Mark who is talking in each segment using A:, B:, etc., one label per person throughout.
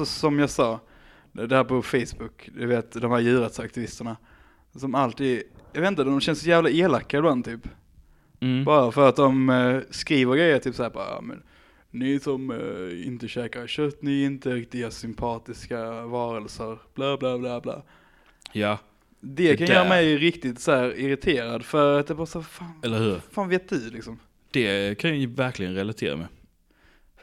A: Alltså som jag sa, det här på Facebook, du vet de här djurrättsaktivisterna. Som alltid, jag vet inte, de känns så jävla elaka ibland typ.
B: Mm.
A: Bara för att de eh, skriver grejer typ såhär bara, men ni som eh, inte käkar kött, ni är inte riktiga sympatiska varelser, bla bla bla bla.
B: Ja,
A: Det,
B: Det
A: kan
B: där.
A: göra mig riktigt så här irriterad för att det bara så, fan,
B: eller hur?
A: fan vet du liksom?
B: Det kan jag ju verkligen relatera med.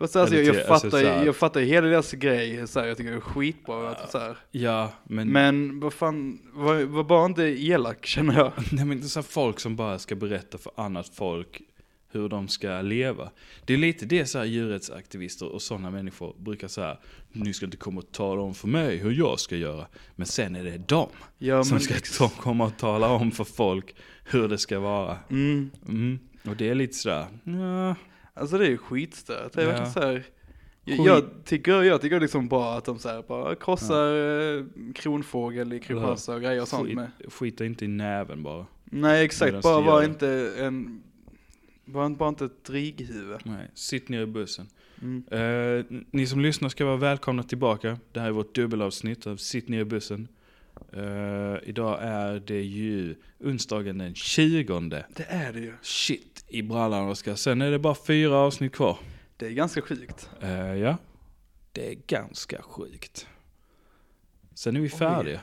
A: Fast alltså, jag, jag,
B: alltså,
A: fattar,
B: så här-
A: jag fattar hela deras grej, så här, jag tycker det är skitbra att så här.
B: Ja, men,
A: Men vad fan, var, var bara inte elak känner jag.
B: nej, men det är så folk som bara ska berätta för annat folk hur de ska leva. Det är lite det så här djurrättsaktivister och sådana människor brukar säga, ni ska inte komma och tala om för mig hur jag ska göra. Men sen är det de
A: Ja,
B: som ska ta, komma och tala om för folk hur det ska vara.
A: mm,
B: Mm. Och det är lite sådär, ja,
A: alltså det är ju skitstört. Det är
B: Ja.
A: verkligen så här. Jag, jag tycker, jag tycker liksom bra att de så här bara krossar eh, kronfågel i Kristianstad och grejer och sånt
B: skit,
A: med.
B: skita inte i näven bara.
A: Nej exakt, bara var inte en, var bara inte ett dryghuvud.
B: Nej, sitt ner i bussen.
A: Mm.
B: Eh, ni som lyssnar ska vara välkomna tillbaka. Det här är vårt dubbelavsnitt av Sitt ner i bussen. Eh, idag är det ju onsdagen den 20.
A: Det är det ju.
B: Shit i brallan Oskar. Sen är det bara fyra avsnitt kvar.
A: Det är ganska sjukt.
B: Eh, ja, det är ganska sjukt. Sen är vi färdiga.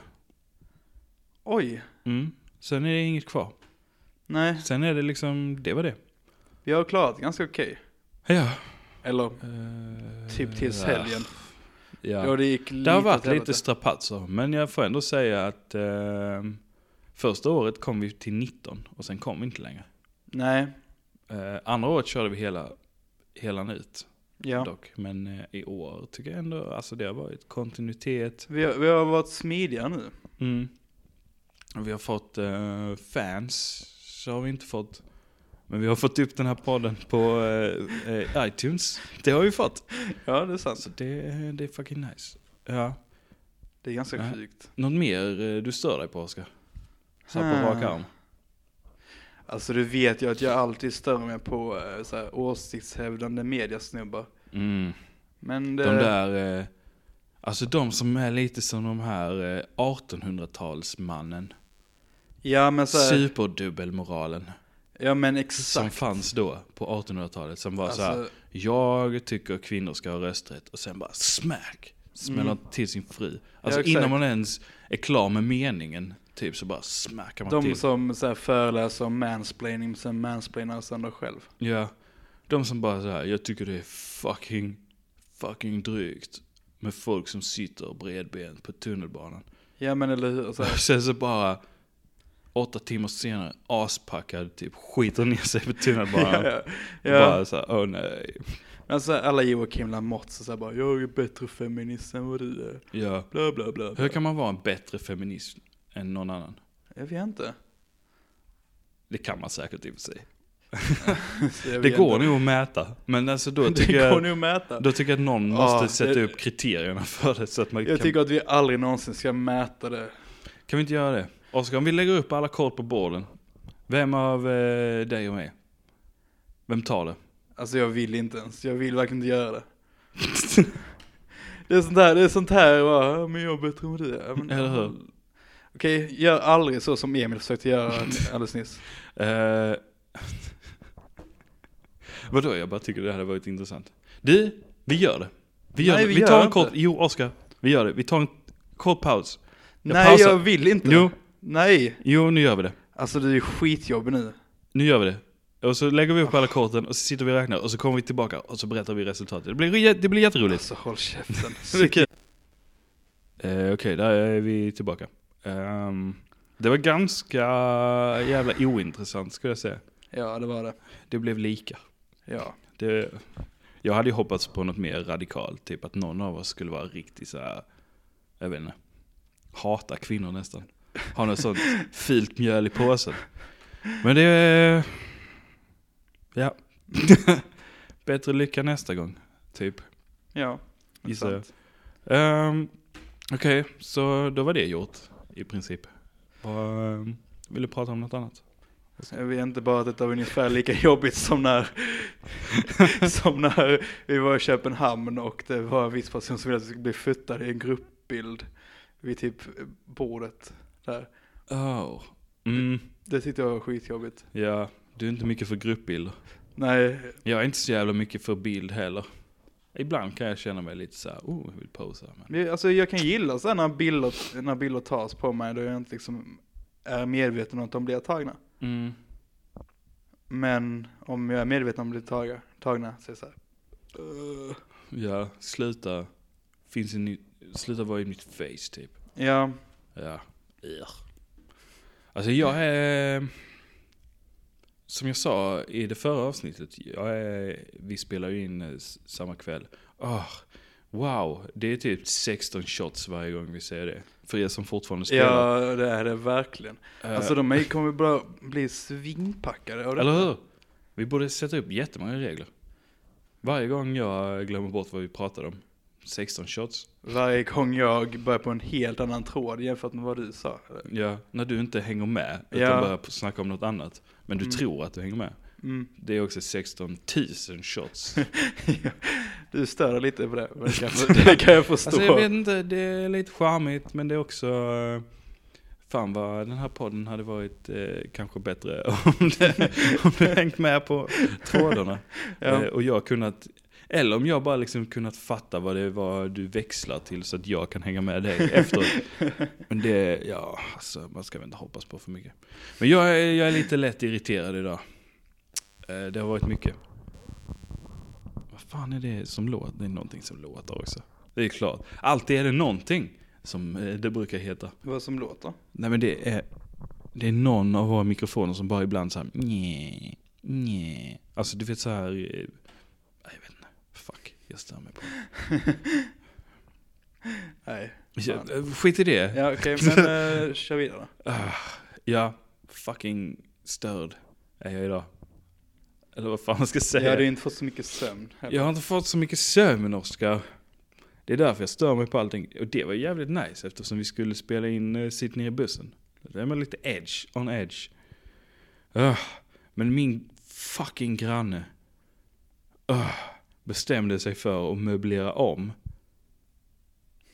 A: Oj,
B: Mm. Sen är det inget kvar.
A: nej,
B: Sen är det liksom, det var det.
A: vi har klarat ganska okej.
B: Ja.
A: Eller
B: Eh,
A: typ tills helgen.
B: Ja.
A: Ja, det gick lite
B: Det har varit lite strapatser, men jag får ändå säga att eh, första året kom vi till 19 och sen kom vi inte längre.
A: Nej,
B: Eh, andra året körde vi hela, hela ut
A: ja.
B: dock, men eh, i år tycker jag ändå, alltså det har varit kontinuitet.
A: Vi har, vi har varit smidiga nu.
B: Mm. Och Vi har fått eh, fans, så har vi inte fått. Men vi har fått upp den här podden på eh, eh, iTunes. Det har vi fått.
A: Ja, det är sant.
B: Så det, det är fucking nice. Ja.
A: Det är ganska
B: Nej.
A: sjukt.
B: Något mer eh, du stör dig på Oskar? Så här på rak arm.
A: Alltså du vet ju att jag alltid stör mig på eh, så här, åsiktshävdande mediasnubbar.
B: Mm.
A: Men det,
B: De där, eh, alltså de som är lite som de här eh, 1800-talsmannen.
A: ja men så här,
B: Superdubbelmoralen.
A: Ja men
B: Som
A: exakt.
B: fanns då på 1800-talet. Som var så här,
A: Alltså,
B: jag tycker kvinnor ska ha rösträtt. Och sen bara smack. Smäller
A: Mm.
B: till sin fru. Alltså
A: exakt.
B: innan man ens är klar med meningen. Typ så bara smackar man
A: de
B: till.
A: som så här, föreläser om mansplaining, sen mansplainar sönder själv.
B: Ja. De som bara så här, jag tycker det är fucking, fucking drygt. Med folk som sitter bredbent på tunnelbanan.
A: Ja men eller hur, så här,
B: Sen så bara åtta timmar senare, aspackad, typ skiter ner sig på tunnelbanan.
A: ja,
B: ja.
A: ja.
B: Bara såhär, åh nej.
A: Alltså alla Joakim Lamotte så, så här bara, jag är bättre feminist än vad du är.
B: Ja.
A: Bla bla bla. bla.
B: Hur kan man vara en bättre feminist än någon annan?
A: Jag vet inte.
B: Det kan man säkert i och för sig.
A: Så
B: Det går
A: inte.
B: nog att mäta. Men alltså då
A: Det
B: tycker
A: går
B: jag,
A: att mäta.
B: då tycker jag att någon
A: Ja,
B: måste sätta
A: det-
B: upp kriterierna för det så att man
A: Jag
B: kan...
A: tycker att vi aldrig någonsin ska mäta det.
B: Kan vi inte göra det? Oskar, om vi lägger upp alla kort på borden. Vem av eh, dig och mig? Vem tar det?
A: Alltså jag vill inte ens, jag vill verkligen inte göra det. det är sånt här, det är sånt här, bara, "Ja, men jag är bättre än vad du är. Men,
B: Eller hur?
A: Okej, gör aldrig så som Emil försökte göra alldeles nyss.
B: Eh, vadå, jag bara tycker det hade varit intressant. Du, vi gör det. Vi gör
A: Nej,
B: det.
A: vi
B: Vi,
A: gör
B: tar en
A: inte.
B: kort, jo Oskar, vi gör det. Vi tar en kort paus. Jag
A: Nej
B: pausar.
A: jag vill inte.
B: Jo,
A: Nej.
B: jo nu gör vi det.
A: Alltså du är skitjobbig nu.
B: Nu gör vi det. Och så lägger vi upp alla korten och så sitter vi och räknar och så kommer vi tillbaka och så berättar vi resultatet. Det blir, det blir jätteroligt.
A: Alltså håll käften.
B: Det blir kul. Eh, Okej, där är vi tillbaka. Ehm, det var ganska jävla ointressant skulle jag säga.
A: Ja det var det.
B: Det blev lika.
A: Ja.
B: Det, jag hade ju hoppats på något mer radikalt, typ att någon av oss skulle vara riktigt så här, jag vet inte, hata kvinnor nästan. Ha något sånt fult mjöl i påsen. Men det, ja. Bättre lycka nästa gång, typ.
A: Ja.
B: Gissar jag. Um, Okej, så då var det gjort i princip. Vad, ehm, vill du prata om något annat?
A: Jag vet inte bara att det var ungefär lika jobbigt som när, som när vi var i Köpenhamn och det var en viss person som ville att vi skulle bli fotade i en gruppbild vid typ bordet där.
B: Oh. Mm.
A: Det tyckte jag var skitjobbigt.
B: Ja, du är inte mycket för gruppbilder.
A: Nej,
B: Jag är inte så jävla mycket för bild heller. Ibland kan jag känna mig lite så här, oh, jag vill posa. Men...
A: det- alltså jag kan gilla så här när bilder, när bilder tas på mig då jag inte liksom är medveten om att de blir tagna.
B: Mm.
A: Men om jag är medveten om att de blir tagna, tagna så är det så här. "Ugh."
B: Ja, sluta. Finns en ny, sluta vara i mitt face typ.
A: Ja,
B: Ja. Alltså jag är, som jag sa i det förra avsnittet, jag är, vi spelar ju in eh, samma kväll. Ah, wow, det är typ 16 shots varje gång vi ser det. För er som fortfarande spelar.
A: ja det är det verkligen.
B: Eh,
A: Alltså de kommer bara bli svinpackade av
B: Eller hur? Vi borde sätta upp jättemånga regler. Varje gång jag glömmer bort vad vi pratade om. 16 shots.
A: Varje gång jag börjar på en helt annan tråd jämfört med vad du sa.
B: Ja, när du inte hänger med utan
A: Ja.
B: börjar snacka om något annat. Men du
A: Mm.
B: tror att du hänger med.
A: Mm.
B: Det är också 16 000 shots.
A: Du stör lite på det, men det kan, det kan jag förstå.
B: Alltså jag vet inte, det är lite charmigt men det är också... eh, Fan vad den här podden hade varit eh, kanske bättre om det, om det hängt med på trådarna.
A: Ja.
B: Eh, och jag kunnat, eller om jag bara liksom kunnat fatta vad det var du växlar till så att jag kan hänga med dig efteråt. Men det, ja, alltså man ska väl inte hoppas på för mycket. Men jag är, jag är lite lätt irriterad idag. Eh, det har varit mycket. Vad fan är det som låter? Det är någonting som låter också. Det är klart. Alltid är det någonting som eh, det brukar heta.
A: Vad som låter?
B: Nej men det är, det är någon av våra mikrofoner som bara ibland såhär nje. Alltså du vet så här. eh, Jag vet inte. Fuck, jag stör mig på.
A: Nej. Fan.
B: eh, Skit i det.
A: Ja okej, men uh, kör vidare.
B: Ah, ja, fucking störd är jag idag. Eller vad fan man ska
A: Jag
B: säga.
A: hade ju inte fått så mycket sömn. heller.
B: Jag har inte fått så mycket sömn Oskar. Det är därför jag stör mig på allting. Och det var jävligt nice eftersom vi skulle spela in uh, Sitt ner i bussen. Det är man lite edge, on edge. Ah, men min fucking granne ah, bestämde sig för att möblera om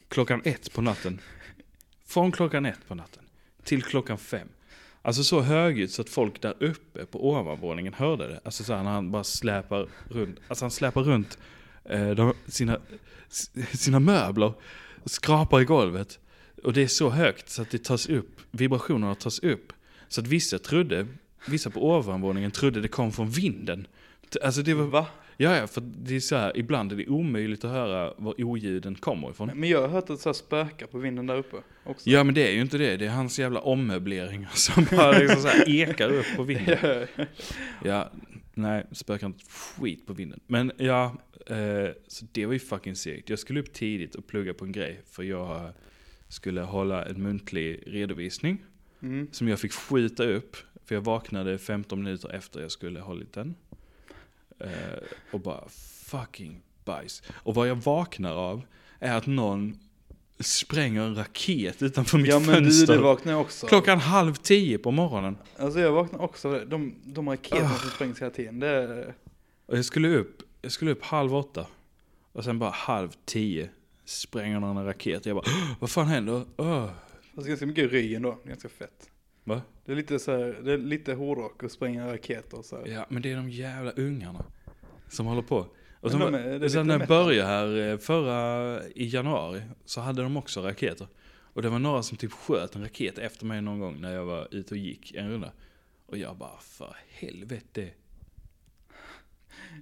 B: klockan ett på natten. Från klockan ett på natten till klockan fem. Alltså så högljutt så att folk där uppe på ovanvåningen hörde det. Alltså så här när han bara släpar runt, alltså han släpar runt eh, de, sina, sina möbler och skrapar i golvet. Och det är så högt så att det tas upp, vibrationerna tas upp. Så att vissa trodde, vissa på ovanvåningen trodde det kom från vinden. Alltså det var,
A: Va?
B: Ja ja, för det är så här, ibland är det omöjligt att höra var oljuden kommer ifrån.
A: Men jag har hört att det så spökar på vinden där uppe också.
B: Ja men det är ju inte det, det är hans jävla ommöbleringar som bara liksom så här ekar upp på vinden.
A: Ja.
B: Ja, nej, spökar inte skit på vinden. Men ja, eh, så det var ju fucking segt. Jag skulle upp tidigt och plugga på en grej, för jag skulle hålla en muntlig redovisning.
A: Mm.
B: Som jag fick skjuta upp, för jag vaknade 15 minuter efter jag skulle hållit den. Eh, och bara fucking bajs. Och vad jag vaknar av är att någon spränger en raket utanför mitt
A: Ja men du,
B: fönster.
A: det vaknar jag också.
B: Klockan halv tio på morgonen.
A: Alltså jag vaknar också av det. De, de raketerna
B: Ah.
A: som sprängs hela tiden, det.
B: Och jag skulle upp, jag skulle upp halv åtta. Och sen bara halv tio spränger någon en raket. Jag bara, "Åh, vad fan händer? Åh.
A: Fast ganska mycket ry ändå, ganska fett.
B: Va?
A: Det är lite så här, det är lite hårdrock att spränga raketer och så här.
B: Ja, men det är de jävla ungarna som håller på. Och som,
A: de är-
B: och sen när jag började här eh, förra, i januari, så hade de också raketer. Och det var några som typ sköt en raket efter mig någon gång när jag var ute och gick en runda. Och jag bara, för helvete.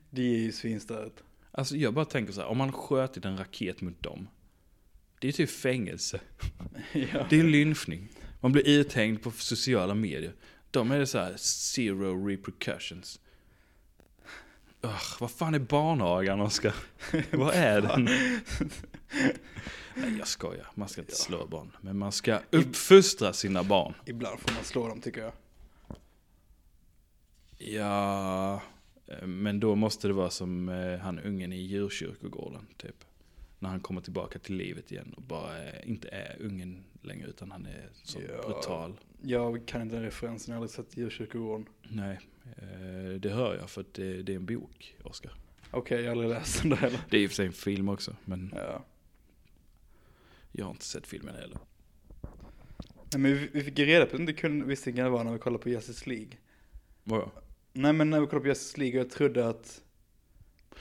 A: Det är ju svinstört.
B: Alltså jag bara tänker så här, om man skötit en raket mot dem. Det är typ fängelse.
A: ja.
B: Det är lynchning. Man blir uthängd på sociala medier. De är det så här zero repercussions. Ugh, vad fan är barnagan Oskar? vad är den? Nej jag skojar, man ska inte slå barn. Men man ska uppfostra sina barn.
A: Ibland får man slå dem tycker jag.
B: Ja, eh, men då måste det vara som eh, han ungen i djurkyrkogården typ. När han kommer tillbaka till livet igen och bara inte är ungen längre utan han är så
A: Ja.
B: brutal.
A: Jag kan inte den referensen, jag har aldrig sett djurkyrkogården.
B: Nej, eh, det hör jag för att det, är en bok, Oscar.
A: Okej, jag har aldrig läst den där heller.
B: Det är i och för sig en film också, men
A: Ja.
B: jag har inte sett filmen heller.
A: Nej, men vi, vi fick ju reda på att det kunde, visste det var när vi kollade på Justice League.
B: Vadå?
A: Nej men när vi kollade på Justice League och jag trodde att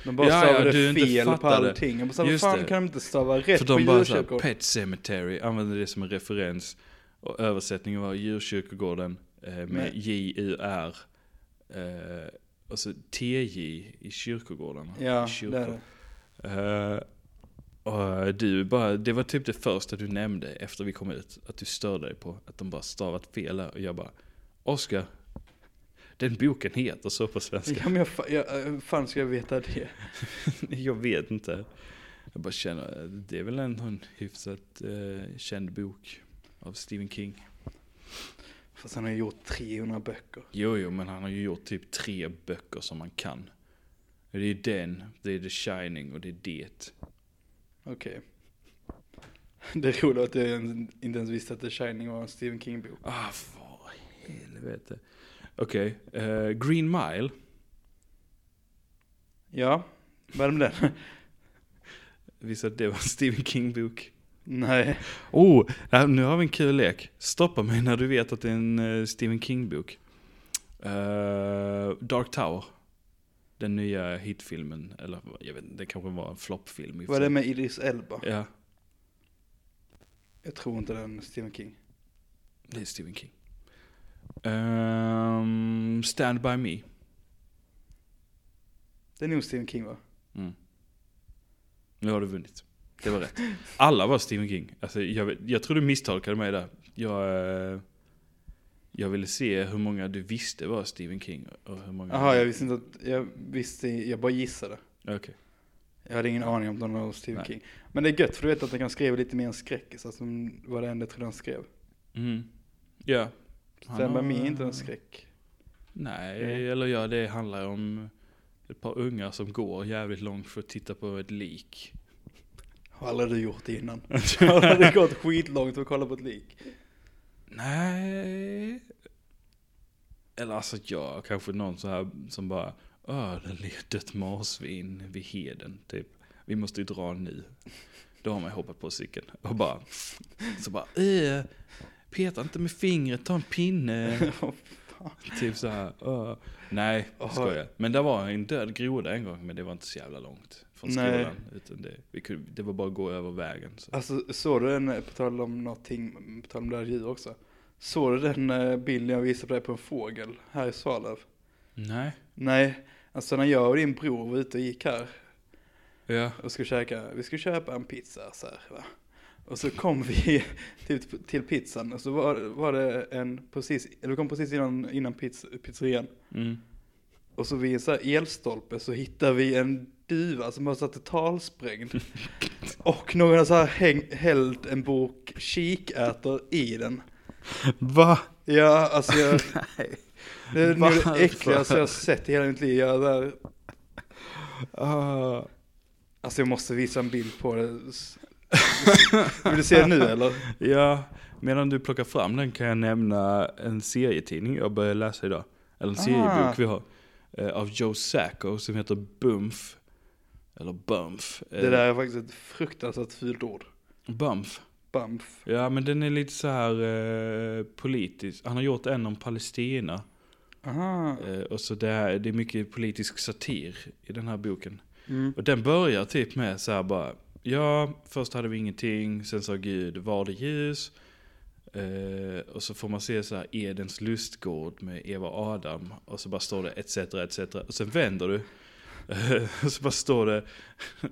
A: de bara
B: Ja, ja,
A: stavade
B: inte
A: fel på allting. Jag bara såhär,
B: Just
A: fan
B: det.
A: kan de inte stava rätt
B: För
A: på
B: de bara såhär? Pet Cemetery, använde det som en referens. Och översättningen var djurkyrkogården eh, med J-U-R. Eh, och så TJ i kyrkogården.
A: Ja,
B: Kyrkor.
A: det är det.
B: Eh, och du bara, det var typ det första du nämnde efter vi kom ut. Att du störde dig på att de bara stavat fel. Och jag bara, Oskar, den boken heter så på svenska.
A: Ja men jag, jag, hur fan ska jag veta det?
B: Jag vet inte. Jag bara känner, det är väl ändå en hyfsat eh, känd bok av Stephen King.
A: Fast han har ju gjort 300 böcker.
B: Jo, jo, men han har ju gjort typ tre böcker som man kan. Det är den, det är The Shining och det är det.
A: Okej. Det är roligt att jag inte ens visste att The Shining var en Stephen King-bok.
B: Ah, i helvete. Okej, eh, Green Mile.
A: Ja, vad är det med den?
B: Visste att det var en Stephen King-bok.
A: Nej.
B: Oh, nu har vi en kul lek. Stoppa mig när du vet att det är en eh, Stephen King-bok. Eh, Dark Tower. Den nya hitfilmen, eller jag vet inte, det kanske var en floppfilm.
A: Vad är det med Idris Elba?
B: Ja,
A: Jag tror inte den är Stephen King.
B: det är Stephen King. Ehm, Stand By Me.
A: Det är nog Stephen King va?
B: Mm. Nu har du vunnit. Det var rätt. Alla var Stephen King. Alltså, jag, jag tror du misstolkade mig där. Jag, eh, jag ville se hur många du visste var Stephen King. Och hur många
A: Jaha, jag visste inte att, jag visste, jag bara gissade.
B: Okej.
A: Jag hade ingen aning om den var Stephen
B: Nej.
A: King. Men det är gött för du vet att han kan skriva lite mer än skräckis. Alltså vad det enda jag trodde han skrev.
B: Mm. Ja. Har-
A: mig inte en skräck.
B: Nej,
A: Nej.
B: eller ja, det handlar om ett par ungar som går jävligt långt för att titta på ett lik.
A: Har aldrig du gjort det innan? Har aldrig gått skitlångt för att kolla på ett lik?
B: Nej. Eller alltså ja, kanske någon så här som bara, Åh, det ligger ett marsvin vid heden, typ. Vi måste ju dra nu. Då har man hoppat på cykeln och bara, så bara, äh, peta inte med fingret, ta en pinne. typ så här, "Åh." nej, jag skojar. Men det var en död groda en gång, men det var inte så jävla långt från
A: Nej.
B: skolan. Utan det, kunde, det var bara att gå över vägen. Så.
A: Alltså såg du den, eh, på tal om någonting, på tal om döda djur också. Såg du den eh, bilden jag visade på dig på en fågel här i Svalöv?
B: Nej.
A: Nej, alltså när jag och din bror var ute och gick här
B: Ja.
A: och skulle käka, vi skulle köpa en pizza så här, va. Och så kom vi till, till pizzan och så var, var det en precis, eller vi kom precis innan, innan pizz, pizzerian.
B: Mm.
A: Och så vid en så elstolpe så hittar vi en duva som har satt totalsprängd. Och någon har så här häng, hällt en bok kikärtor i den.
B: Va?
A: Ja, alltså jag,
B: Nej.
A: det är nog det äckligaste jag har sett i hela mitt liv. Jag där,
B: Ah.
A: alltså jag måste visa en bild på det. Vill du se det nu eller?
B: Ja, medan du plockar fram den kan jag nämna en serietidning jag började läsa idag. Eller en
A: Ah.
B: seriebok vi har. eh, Av Joe Sacco som heter Bumf. Eller Bumf. eh,
A: Det där är faktiskt ett fruktansvärt fult ord.
B: Bumf.
A: Bumf.
B: Ja men den är lite så här eh, politisk. Han har gjort en om Palestina.
A: Aha.
B: Eh, och så det, är, det är mycket politisk satir i den här boken.
A: Mm.
B: Och den börjar typ med så här bara, ja, först hade vi ingenting, sen sa Gud, var det ljus? Uh, och så får man se så här Edens lustgård med Eva och Adam, och så bara står det etc, etc. Och sen vänder du, Uh, och så bara står det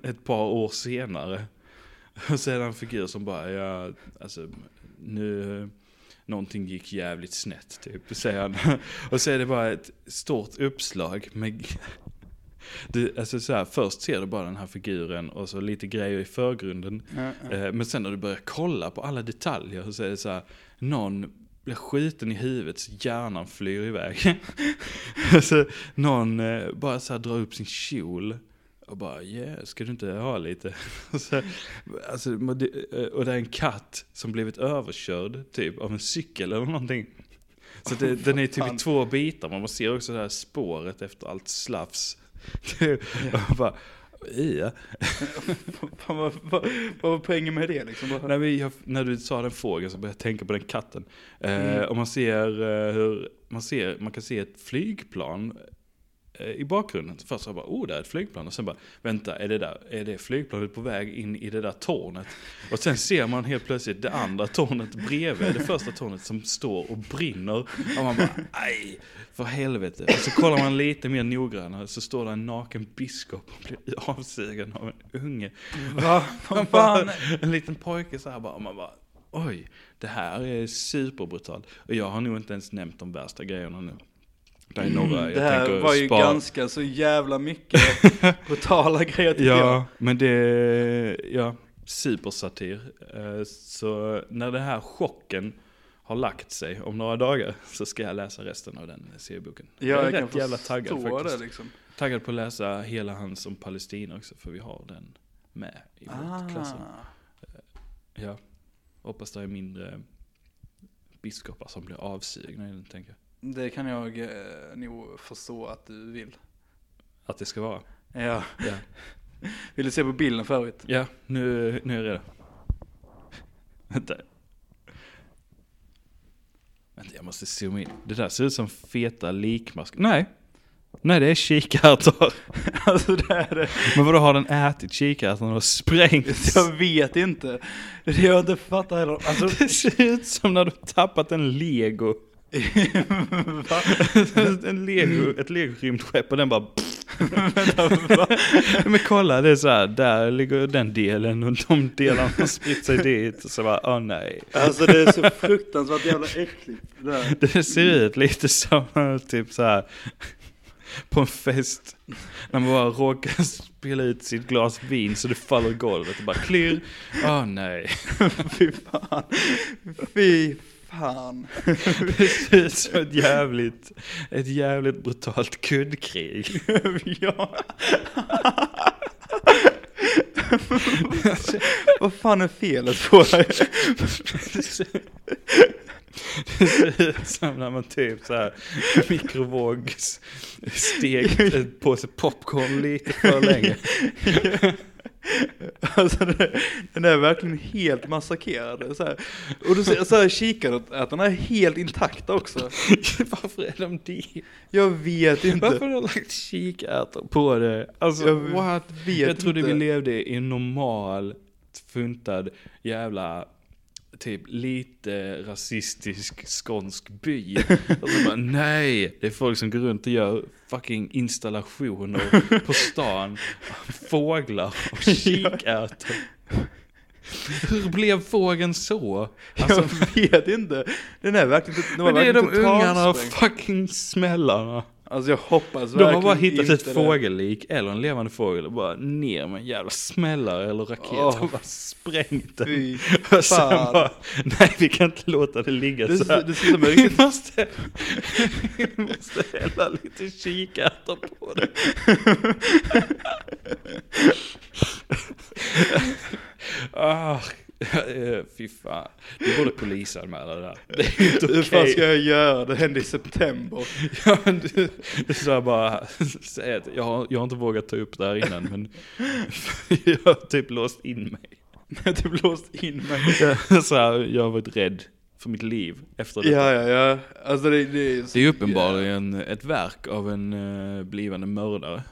B: ett par år senare. Och så är det en figur som bara, ja, alltså, nu, någonting gick jävligt snett typ, säger han. Och så är det bara ett stort uppslag med du, alltså så här, först ser du bara den här figuren och så lite grejer i förgrunden.
A: Ja.
B: Eh, men sen när du börjar kolla på alla detaljer så är det så här, någon blir skjuten i huvudet så hjärnan flyr iväg. alltså, någon eh, bara så här drar upp sin kjol Och bara, yeah, ska du inte ha lite? Och, så, alltså, det- och det är en katt som blivit överkörd typ av en cykel eller någonting. Så det, den är typ i två bitar, man ser också det här spåret efter allt slafs. Det- och bara, ja.
A: Fan, vad, vad, vad var poängen med det liksom? Bara-
B: Nej, jag, när du sa den fågeln så började jag tänka på den katten. Eh,
A: Mm.
B: Och man ser eh, hur, man ser, man kan se ett flygplan eh, i bakgrunden. Först så bara, oh, där är ett flygplan. Och sen bara, vänta, är det, där, är det flygplanet på väg in i det där tornet? Och sen ser man helt plötsligt det andra tornet bredvid, det första tornet som står och brinner. Och man bara, aj, för helvete. Och så kollar man lite mer noggrannare så står det en naken biskop och blir avsugen av en unge.
A: Va?
B: Man bara, en liten pojke så här bara, och man bara, oj, det här är superbrutalt. Och jag har nog inte ens nämnt de värsta grejerna nu. Det är några
A: Mm, det här var ju
B: spara.
A: ganska så jävla mycket brutala grejer jag.
B: Ja, men det, ja, supersatir. Eh, Så när den här chocken har lagt sig om några dagar så ska jag läsa resten av den serieboken.
A: Ja,
B: jag är
A: jag
B: rätt jävla taggad faktiskt.
A: det liksom.
B: Taggad på att läsa hela hans om Palestina också, för vi har den med i vårt klassrum.
A: Ah.
B: Ja, hoppas det är mindre biskopar som blir avsugna i den, tänker jag.
A: Det kan jag eh, nog förstå att du vill.
B: Att det ska vara.
A: Ja.
B: Ja,
A: Vill du se på bilden förut?
B: ja nu, nu är jag redo. Vänta. Vänta, jag måste zooma in. Det där ser ut som feta likmask. Nej. Nej, det är kikärtor.
A: Alltså det är det.
B: Men vadå, har den ätit kikärtorna och sprängt?
A: Jag vet inte. Det är jag inte fattar heller. Alltså,
B: Det ser ut som när du tappat en lego. en lego, ett legorymdskepp och den bara? Men kolla, det är så här, där ligger den delen och de delarna har spritt sig dit. Och så bara, åh nej.
A: Alltså det är så fruktansvärt jävla äckligt. Det.
B: Det ser ut lite som typ så här på en fest. När man bara råkar spela ut sitt glas vin så det faller i golvet och bara klirr. Åh nej.
A: Fy fan. Fy fan.
B: Ut som ett jävligt, ett jävligt brutalt kuddkrig.
A: ja. Vad fan är felet på dig?
B: Det ser det ser ut som när man typ så här mikrovågs stekt en påse popcorn lite för länge.
A: Alltså den är verkligen helt massakrerad. Så här. Och du ser så här kikärtorna är helt intakta också.
B: Varför är de det?
A: Jag vet inte.
B: Varför har du lagt kikärtor på det? Alltså
A: Jag
B: what?
A: vet
B: Jag trodde
A: inte.
B: vi levde i en normal, funtad jävla typ lite rasistisk skånsk by. Och så bara, nej, det är folk som går runt och gör fucking installationer på stan. Fåglar och kikärtor. Hur blev fågeln så? Alltså,
A: jag vet inte. Den är verkligen, den var
B: men det är de ungarna och fucking smällarna.
A: Alltså jag hoppas
B: De har bara
A: verkligen
B: hittat ett
A: det.
B: fågellik eller en levande fågel och bara ner med en jävla smällare eller raket
A: Åh,
B: och bara sprängt den.
A: Fy
B: Och sen bara, nej vi kan inte låta det ligga
A: Det,
B: så här.
A: det ser
B: Vi måste, vi måste hälla lite kikärtor på det. ah, eh, fy fan. Du borde polisanmäla det där. Det är ju inte
A: Hur fan
B: okej.
A: ska jag göra? Det hände i september.
B: Ja, men du, du sa bara, jag har, jag har inte vågat ta upp det här innan men jag har typ låst in mig.
A: När du blåst in mig.
B: Så här, jag har varit rädd för mitt liv efter detta.
A: Ja, ja, ja. Alltså det, det är så
B: Det är uppenbarligen ett verk av en uh, blivande mördare.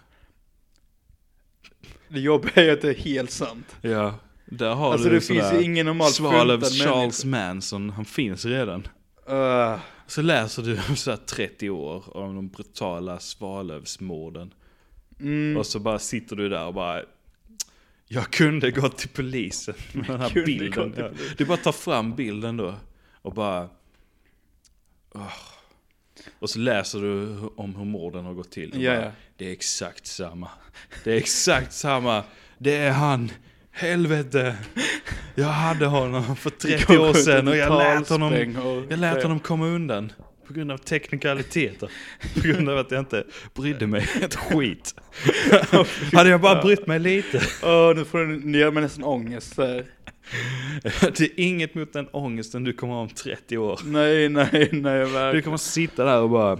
A: Det jobbiga är att det är helt sant.
B: Ja, där har
A: Alltså
B: du
A: det finns ju ingen normalt
B: Svalöv
A: funtad
B: Charles Manson, han finns redan.
A: människa. Uh,
B: Så läser du om så här 30 år om de brutala Svalövsmorden.
A: mm,
B: Och så bara sitter du där och bara Jag kunde gått till polisen med den här bilden. Ja. Du bara tar fram bilden då och bara åh. Och så läser du om hur morden har gått till. Och
A: Ja,
B: bara,
A: ja.
B: Det är exakt samma. Det är exakt samma. Det är han. Helvete. Jag hade honom för 30 år sedan och jag lät honom, jag lät honom komma undan. på grund av teknikaliteter. På grund av att jag inte brydde mig ett skit. Hade jag bara brytt mig lite.
A: Åh, nu får du ner med nästan ångest här.
B: Det är inget mot den ångesten du kommer ha om 30 år.
A: Nej, nej, nej,
B: Du
A: verkligen.
B: kommer sitta där och bara,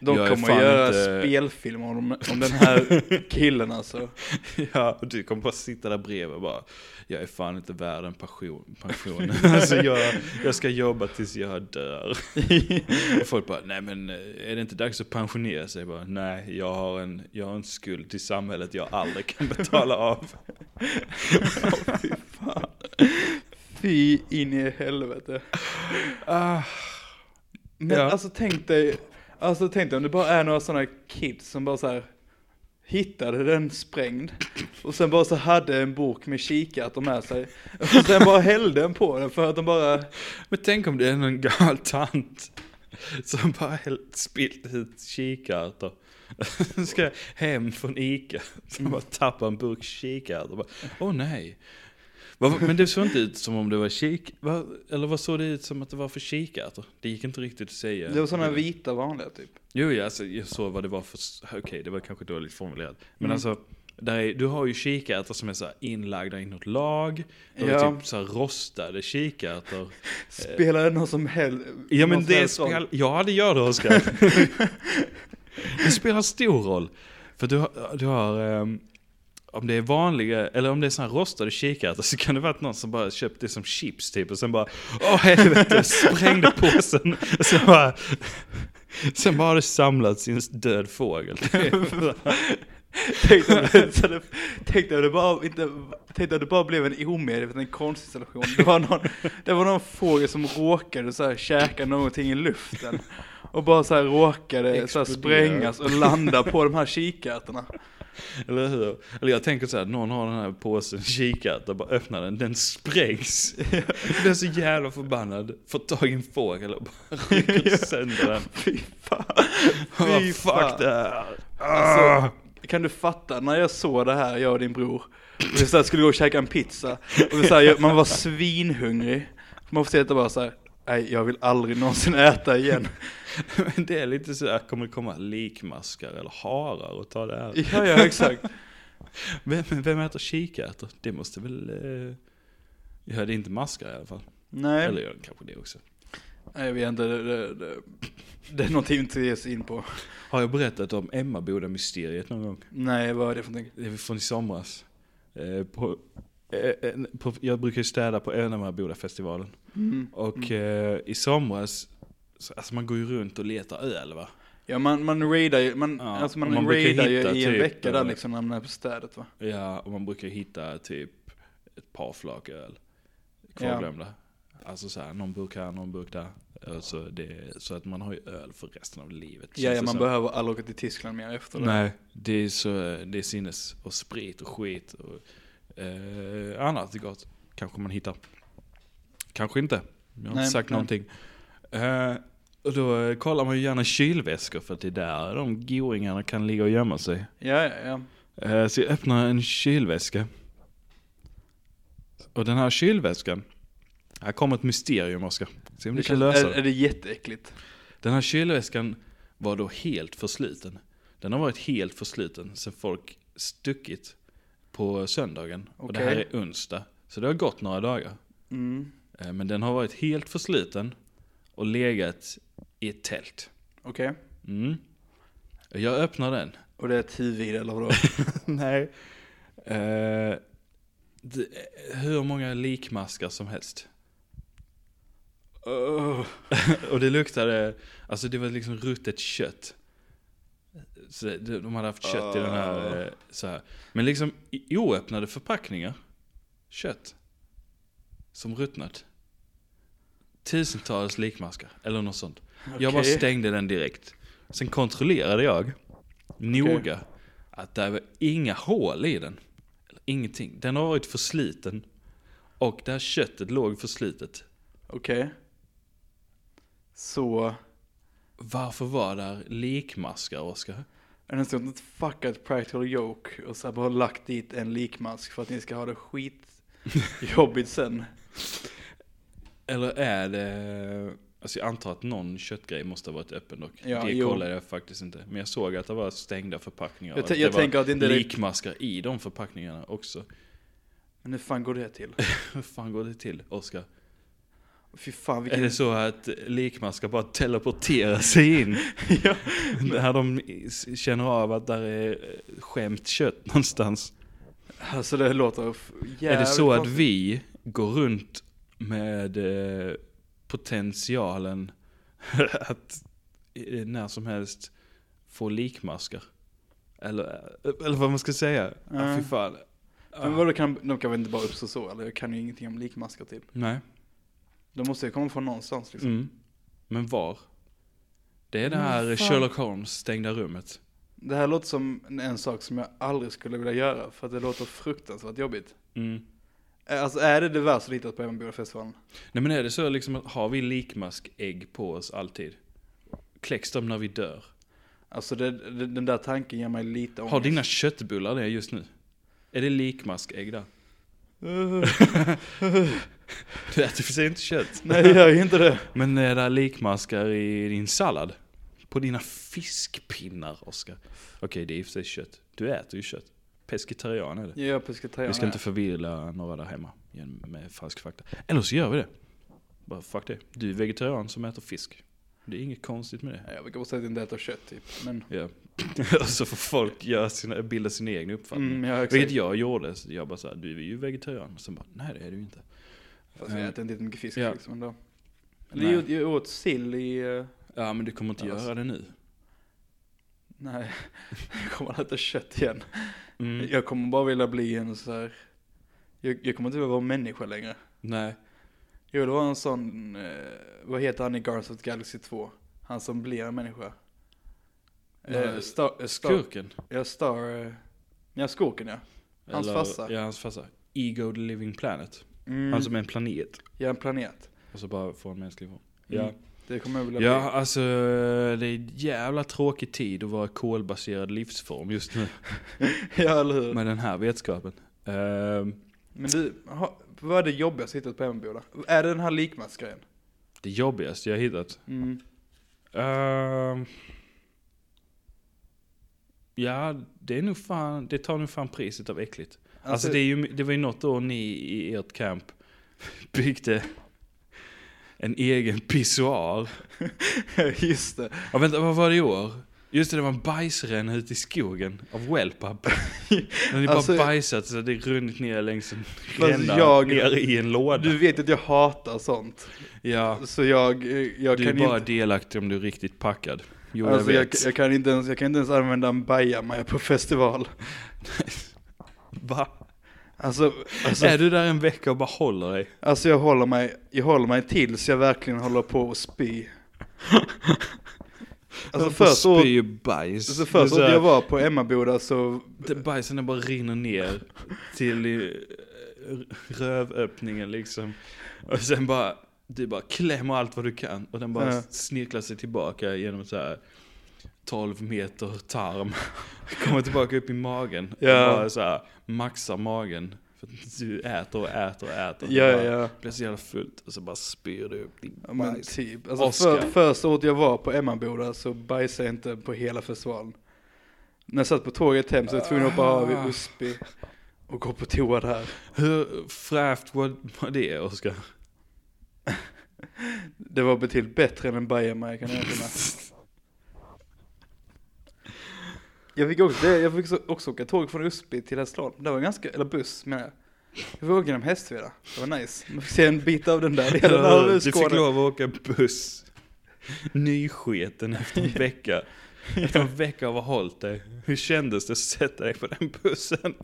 A: De
B: jag
A: kommer
B: fan
A: göra
B: inte-
A: spelfilm om, om den här killen alltså.
B: ja, och du kommer bara sitta där bredvid och bara, jag är fan inte värd en pension. pension. alltså jag, jag ska jobba tills jag dör. Och folk bara, nej men eh, är det inte dags att pensionera sig? Jag bara, nej, jag har, en, jag har en skuld till samhället jag aldrig kan betala av.
A: Fy fan. Fy in i helvete.
B: Ah,
A: Men
B: Ja.
A: alltså tänk dig, alltså tänk dig om det bara är några sådana kids som bara så här hittade den sprängd och sen bara så hade en bok med kikärtor med sig och sen bara hällde den på den för att de bara,
B: men tänk om det är någon gammal tant som bara hällt- spillt ut kikärtor. Ska hem från Ica, som bara tappar en burk kikärtor. Åh Åh nej. Men det såg inte ut som om det var kik... Eller vad såg det ut som att det var för kikärtor? Det gick inte riktigt att säga.
A: det var sådana vita vanliga typ.
B: Jo, ja, alltså, jag såg vad det var för... Okej, det var kanske dåligt formulerat. Men
A: Mm.
B: alltså, där är, du har ju kikärtor som är så här inlagda i något lag. Du
A: Ja.
B: typ så rostade kikärtor.
A: Spelar det någon som helst
B: Ja men det spelar... Ja det gör det Oskar. det spelar stor roll. För du har... Du har ehm, om det är vanliga, eller om det är här rostade kikärtor så kan det vara att någon som bara köpt det som chips typ och sen bara Åh helvete, sprängde påsen. Och sen bara... Sen bara har det samlats i en död fågel.
A: Tänk om det, tänk om det bara inte, tänk om det bara blev en omedveten konstinstallation. Det var någon, det var någon fågel som råkade så här käka någonting i luften. Och bara så här råkade så här sprängas och landa på de här kikärtorna.
B: Eller hur? Eller jag tänker så här, någon har den här påsen kikärtor, bara öppnar den, den sprängs. Jag blir så jävla förbannad, får tag i en fågel och bara rycker sönder den.
A: Fy fan. Fy
B: fuck
A: fan.
B: det här.
A: Alltså, kan du fatta när jag såg det här, jag och din bror, och vi så här skulle gå och käka en pizza, och vi så här, man var svinhungrig. Man får se att det bara så här, nej jag vill aldrig någonsin äta igen.
B: Men det är lite så här, kommer det komma likmaskar eller harar och ta det här?
A: Ja, ja exakt.
B: Vem, vem äter kikärtor? Det måste väl... Eh... Ja, det är inte maskar i alla fall.
A: Nej,
B: Eller gör kanske det också.
A: nej jag vet inte, det, det, det, det är någonting vi inte ger sig in på.
B: Har jag berättat om Emmaboda-mysteriet någon gång?
A: Nej, vad är det för någonting?
B: Det är från i somras. Eh, på, jag brukar ju städa på Emmaboda-festivalen.
A: Mm.
B: Och eh, i somras, så, alltså man går ju runt och letar öl va?
A: Ja, man, man raidar ju, man,
B: Ja,
A: alltså man,
B: man
A: raidar ju i en
B: typ,
A: vecka där
B: eh,
A: liksom när man är på städet va?
B: Ja, och man brukar hitta typ ett par flak öl kvarglömda. Alltså så här, någon burk här, någon burk där. Alltså det, så att man har ju öl för resten av livet.
A: Ja, ja man
B: som.
A: behöver aldrig åka till Tyskland mer efter det.
B: Nej, det är så, det är sinnes och sprit och skit och eh, annat gott. Kanske man hittar. Kanske inte. Jag har inte
A: Nej,
B: sagt
A: nej.
B: någonting. Eh, och då kollar man ju gärna kylväskor för att det är där de goingarna kan ligga och gömma sig.
A: Ja, ja, ja.
B: Eh, Så jag öppnar en kylväska. Och den här kylväskan, här kommer ett mysterium Oskar. Se om du
A: Det
B: kan lösa
A: är,
B: det.
A: är det jätteäckligt?
B: Den här kylväskan var då helt försliten. Den har varit helt försliten sen folk stuckit på söndagen. Och det här är onsdag. Så det har gått några dagar.
A: Mm.
B: Eh, Men den har varit helt försliten och legat i ett tält.
A: Okej.
B: Mm. Jag öppnar den.
A: Och det är ett huvud eller vadå?
B: Nej. Eh, det, hur många likmaskar som helst. och det luktade, alltså det var liksom ruttet kött. Så de hade haft kött i den här, eh, så här. Men liksom i oöppnade förpackningar. Kött. Som ruttnat. Tusentals likmaskar, eller något sånt. Jag bara stängde den direkt. Sen kontrollerade jag noga att det var inga hål i den. Eller ingenting. Den har varit försliten. Och det här köttet låg förslitet.
A: Okej. Så,
B: Varför var där likmaskar, Oskar?
A: Är det ett fuckat practical joke och så bara lagt dit en likmask för att ni ska ha det skitjobbigt sen?
B: Eller är det... Alltså jag antar att någon köttgrej måste ha varit öppen dock.
A: Ja,
B: det
A: jo.
B: kollade jag faktiskt inte. Men jag såg att det var stängda förpackningar.
A: Jag
B: att
A: jag tänker att det inte
B: likmaskar i de förpackningarna också.
A: Men hur fan går det till?
B: Hur fan går det till, Oskar?
A: Fy fan
B: Är
A: vilken...
B: det så att likmaskar bara teleporterar sig in?
A: ja.
B: När de känner av att där är eh, skämt kött någonstans.
A: Alltså det låter
B: är det så att vi går runt med eh, potentialen att eh, när som helst få likmaskar? Eller, eller vad man ska säga. Ja,
A: Ja.
B: fy fan.
A: Men vadå, kan, de kan väl inte bara uppstå så? Eller jag kan ju ingenting om likmaskar typ.
B: Nej.
A: De måste ju komma från någonstans liksom.
B: Mm. Men var? Det är det
A: Men
B: här
A: fan.
B: Sherlock Holmes stängda rummet.
A: Det här låter som en, sak som jag aldrig skulle vilja göra för att det låter fruktansvärt jobbigt.
B: Mm.
A: Alltså är det det värsta du hittat på Emmabodafestivalen?
B: Nej men är det så liksom att har vi likmaskägg på oss alltid? Kläcks de när vi dör?
A: Alltså det, det, den där tanken ger mig lite ångest.
B: Har dina köttbullar det just nu? Är det likmaskägg där? Du äter för sig inte kött.
A: Nej jag gör inte det.
B: Men är det likmaskar i din sallad? På dina fiskpinnar, Oskar? Okej, det är i och för sig kött. Du äter ju kött. Pescetarian är det.
A: Är pescetarian.
B: Vi ska inte förvirra några där hemma med falsk fakta. Eller så gör vi det. Bara fuck det. Du är vegetarian som äter fisk. Det är inget konstigt med det.
A: Nej, Jag brukar bara säga att jag inte äter kött typ. Men,
B: Ja. Så får folk göra sina, bilda sin egen uppfattning.
A: mm, ja,
B: Vilket jag gjorde. Så jag bara såhär, du är ju vegetarian. Och sen bara, nej det är du inte.
A: Fast jag äter inte mycket fisk
B: Ja.
A: liksom ändå. Eller jag, åt sill i... eh,
B: Ja men du kommer inte
A: Alltså.
B: göra det nu.
A: nej, jag kommer att äta kött igen.
B: Mm.
A: Jag kommer bara vilja bli en så här. Jag, jag kommer inte vilja vara människa längre.
B: Nej.
A: Jag vill vara en sån, eh, vad heter han i Guardians of Galaxy 2? Han som blir en människa. Eh, Star, eh, Star,
B: Skurken.
A: ja, Star, eh, ja skurken ja. Hans
B: Eller-
A: farsa.
B: Ja, hans farsa. Ego the living planet.
A: Mm,
B: Han som är en planet.
A: ja, en planet.
B: Och så bara får en mänsklig form.
A: Mm.
B: Ja.
A: Det kommer jag vilja
B: Ja, alltså det är en jävla tråkig tid att vara kolbaserad livsform just nu.
A: bli. ja, eller hur?
B: Med den här vetskapen. Ehm,
A: Men du, ha, vad är det jobbigaste hittat på Emmaboda? Är det den här likmaskgrejen?
B: det jobbigaste jag hittat.
A: Mm.
B: Ehm, ja, det är nog fan, det tar nog fan priset av äckligt. Alltså, det, är ju, det var ju något år ni i ert camp byggde en egen pissoar.
A: just det.
B: Ja vänta, vad var det i år? Just det, det var en bajsränna ute i skogen av wellpapp. När ni
A: Alltså-
B: bara bajsat så det runnit ner längs en
A: Fast
B: ränna
A: jag-
B: ner i en låda.
A: Du vet att jag hatar sånt.
B: ja,
A: Så jag, eh, jag
B: du är
A: kan
B: bara
A: inte...
B: delaktig om du är riktigt packad. Jo,
A: Alltså
B: jag
A: jag, jag, kan inte ens, jag kan inte ens använda en bajamaja på festival.
B: Va?
A: Alltså, alltså,
B: Är du där en vecka och bara håller dig?
A: alltså jag håller mig, jag håller mig tills jag verkligen håller på att spy. Alltså först året,
B: spy bajs.
A: alltså först året jag var på Emmaboda så,
B: det- Bajsen bara rinner ner till rövöppningen liksom. Och sen bara, du bara klämmer allt vad du kan. Och den bara
A: Ja.
B: snirklar sig tillbaka genom så här 12 meter tarm. Kommer tillbaka upp i magen.
A: Ja.
B: Och bara så här maxar magen. För att du äter och äter och äter.
A: ja
B: bara
A: ja.
B: Blir så jävla fullt och så bara spyr du upp din
A: ja men typ. Alltså för, första året jag var på Emmaboda så bajsade jag inte på hela festivalen. När jag satt på tåget hem så var jag tvungen att hoppa av i
B: Ah.
A: Usby och gå på toa där.
B: Hur fräscht var, var det Oskar?
A: Det var betydligt bättre än en bajamaja jag fick också, jag fick så- också åka tåg från Usby till Hässleholm. Det var ganska, eller buss menar jag. Jag fick åka genom Hästveda. Det var nice. Man fick se en bit av den där delen av
B: Du fick lov att åka buss. Nysketen efter en vecka. Efter en vecka av att ha hållit dig. Hur kändes det att sätta dig på den bussen?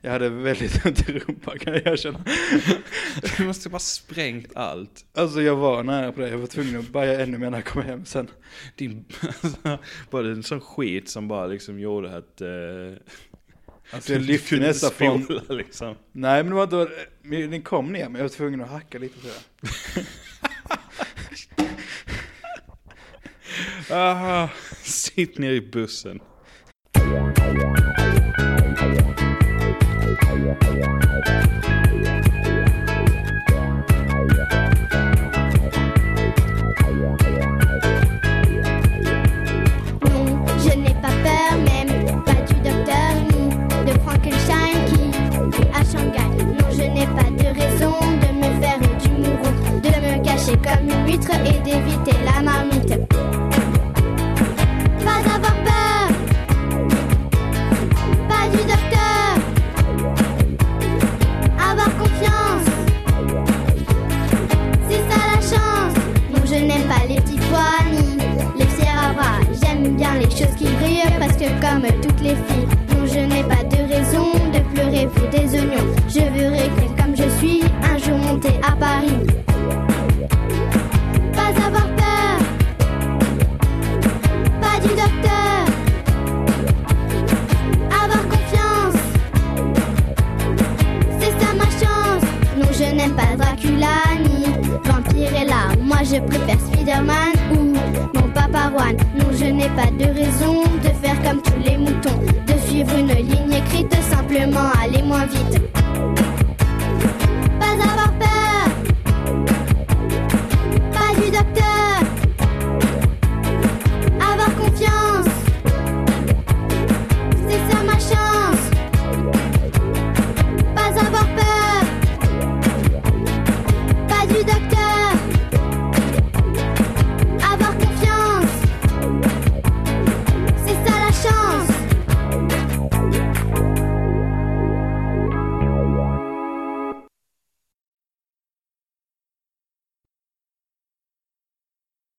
A: Jag hade väldigt ont i rumpan kan jag erkänna.
B: Du måste bara sprängt allt.
A: Alltså jag var nära på det. Jag var tvungen att baja ännu mer när jag kom hem sen.
B: Din, alltså, bara en sån skit som bara liksom gjorde att... Eh,
A: Alltså
B: du
A: lyfte nästan från...
B: liksom.
A: Nej men det var då, den kom ner men jag var tvungen att hacka lite det.
B: Aha, sitt ner i bussen.
C: Je n'ai pas peur même, pas du docteur, de Frankenstein qui a Shanghai. Non, je n'ai pas de raison de me faire du mouron, de me cacher comme une huître et d'éviter la.